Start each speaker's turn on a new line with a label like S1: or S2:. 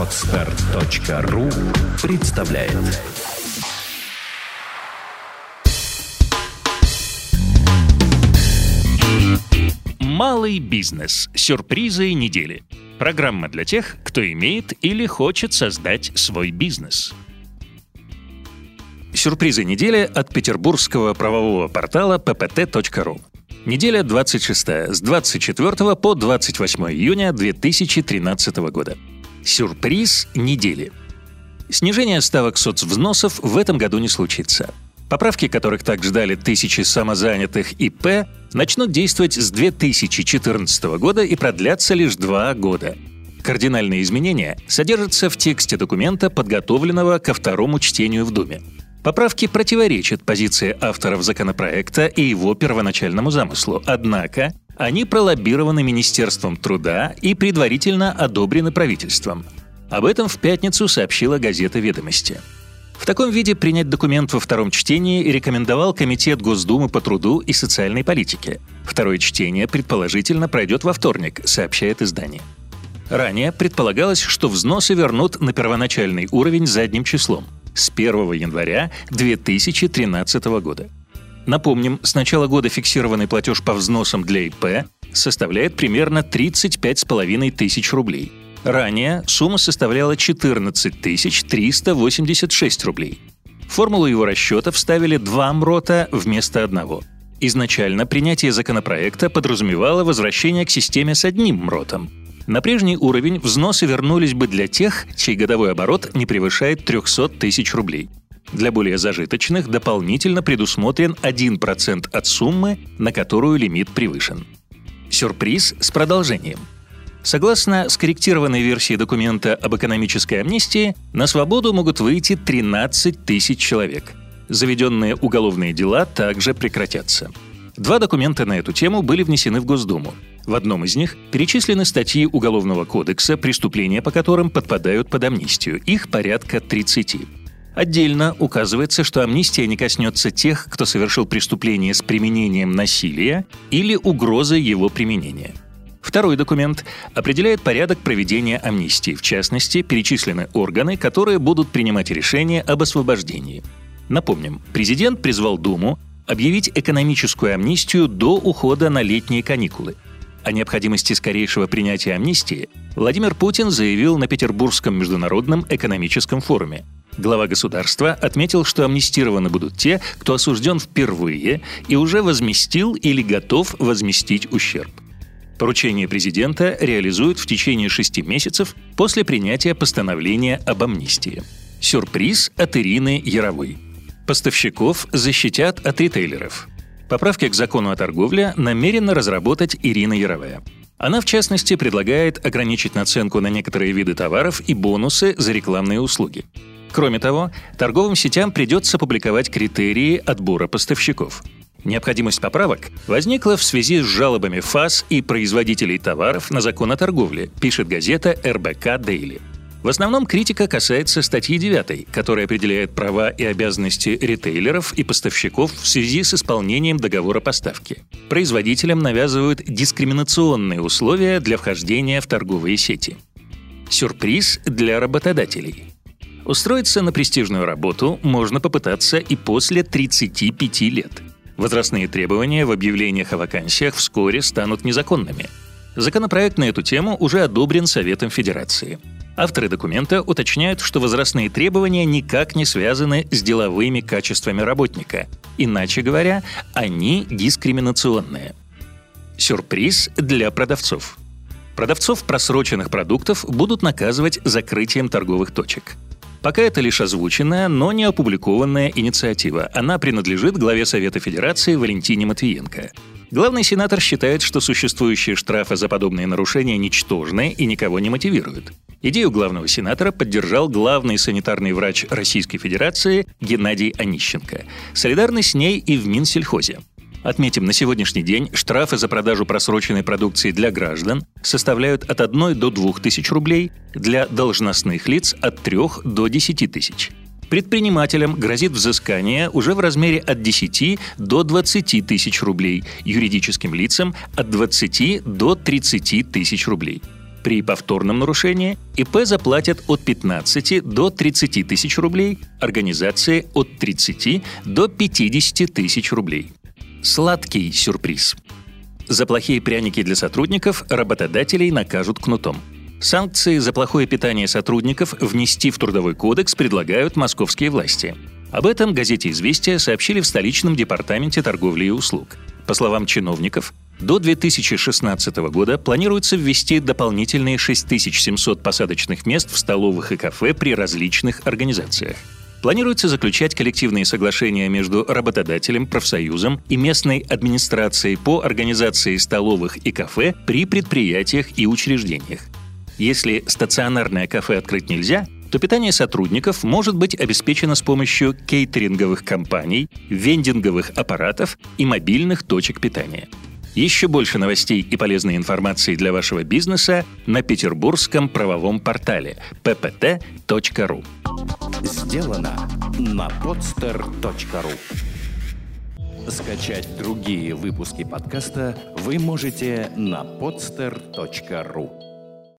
S1: Отстар.ру представляет Малый бизнес. Сюрпризы недели. Программа для тех, кто имеет или хочет создать свой бизнес. Сюрпризы недели от петербургского правового портала ppt.ru. Неделя 26 с 24 по 28 июня 2013 года. Сюрприз недели. Снижение ставок соцвзносов в этом году не случится. Поправки, которых так ждали тысячи самозанятых ИП, начнут действовать с 2014 года и продлятся лишь два года. Кардинальные изменения содержатся в тексте документа, подготовленного ко второму чтению в Думе. Поправки противоречат позиции авторов законопроекта и его первоначальному замыслу, однако они пролоббированы Министерством труда и предварительно одобрены правительством. Об этом в пятницу сообщила газета «Ведомости». В таком виде принять документ во втором чтении рекомендовал Комитет Госдумы по труду и социальной политике. Второе чтение, предположительно, пройдет во вторник, сообщает издание. Ранее предполагалось, что взносы вернут на первоначальный уровень задним числом – с 1 января 2013 года. Напомним, с начала года фиксированный платеж по взносам для ИП составляет примерно 35,5 тысяч рублей. Ранее сумма составляла 14 386 рублей. формулу его расчета вставили два МРОТа вместо одного. Изначально принятие законопроекта подразумевало возвращение к системе с одним МРОТом – на прежний уровень взносы вернулись бы для тех, чей годовой оборот не превышает 300 тысяч рублей. Для более зажиточных дополнительно предусмотрен 1% от суммы, на которую лимит превышен. Сюрприз с продолжением. Согласно скорректированной версии документа об экономической амнистии, на свободу могут выйти 13 тысяч человек. Заведенные уголовные дела также прекратятся. Два документа на эту тему были внесены в Госдуму. В одном из них перечислены статьи Уголовного кодекса, преступления по которым подпадают под амнистию. Их порядка 30. Отдельно указывается, что амнистия не коснется тех, кто совершил преступление с применением насилия или угрозой его применения. Второй документ определяет порядок проведения амнистии. В частности, перечислены органы, которые будут принимать решения об освобождении. Напомним, президент призвал Думу объявить экономическую амнистию до ухода на летние каникулы – о необходимости скорейшего принятия амнистии Владимир Путин заявил на Петербургском международном экономическом форуме. Глава государства отметил, что амнистированы будут те, кто осужден впервые и уже возместил или готов возместить ущерб. Поручение президента реализуют в течение шести месяцев после принятия постановления об амнистии. Сюрприз от Ирины Яровой. Поставщиков защитят от ритейлеров. Поправки к закону о торговле намерена разработать Ирина Яровая. Она, в частности, предлагает ограничить наценку на некоторые виды товаров и бонусы за рекламные услуги. Кроме того, торговым сетям придется публиковать критерии отбора поставщиков. Необходимость поправок возникла в связи с жалобами ФАС и производителей товаров на закон о торговле, пишет газета РБК Дейли. В основном критика касается статьи 9, которая определяет права и обязанности ритейлеров и поставщиков в связи с исполнением договора поставки. Производителям навязывают дискриминационные условия для вхождения в торговые сети. Сюрприз для работодателей. Устроиться на престижную работу можно попытаться и после 35 лет. Возрастные требования в объявлениях о вакансиях вскоре станут незаконными. Законопроект на эту тему уже одобрен Советом Федерации. Авторы документа уточняют, что возрастные требования никак не связаны с деловыми качествами работника. Иначе говоря, они дискриминационные. Сюрприз для продавцов. Продавцов просроченных продуктов будут наказывать закрытием торговых точек. Пока это лишь озвученная, но не опубликованная инициатива. Она принадлежит главе Совета Федерации Валентине Матвиенко. Главный сенатор считает, что существующие штрафы за подобные нарушения ничтожны и никого не мотивируют. Идею главного сенатора поддержал главный санитарный врач Российской Федерации Геннадий Онищенко. Солидарный с ней и в Минсельхозе. Отметим, на сегодняшний день штрафы за продажу просроченной продукции для граждан составляют от 1 до 2 тысяч рублей, для должностных лиц от 3 до 10 тысяч. Предпринимателям грозит взыскание уже в размере от 10 до 20 тысяч рублей, юридическим лицам от 20 до 30 тысяч рублей. При повторном нарушении ИП заплатят от 15 до 30 тысяч рублей, организации от 30 до 50 тысяч рублей. Сладкий сюрприз. За плохие пряники для сотрудников работодателей накажут кнутом. Санкции за плохое питание сотрудников внести в Трудовой кодекс предлагают московские власти. Об этом газете «Известия» сообщили в столичном департаменте торговли и услуг. По словам чиновников, до 2016 года планируется ввести дополнительные 6700 посадочных мест в столовых и кафе при различных организациях. Планируется заключать коллективные соглашения между работодателем, профсоюзом и местной администрацией по организации столовых и кафе при предприятиях и учреждениях. Если стационарное кафе открыть нельзя, то питание сотрудников может быть обеспечено с помощью кейтеринговых компаний, вендинговых аппаратов и мобильных точек питания. Еще больше новостей и полезной информации для вашего бизнеса на петербургском правовом портале ppt.ru.
S2: Сделано на podster.ru Скачать другие выпуски подкаста вы можете на podster.ru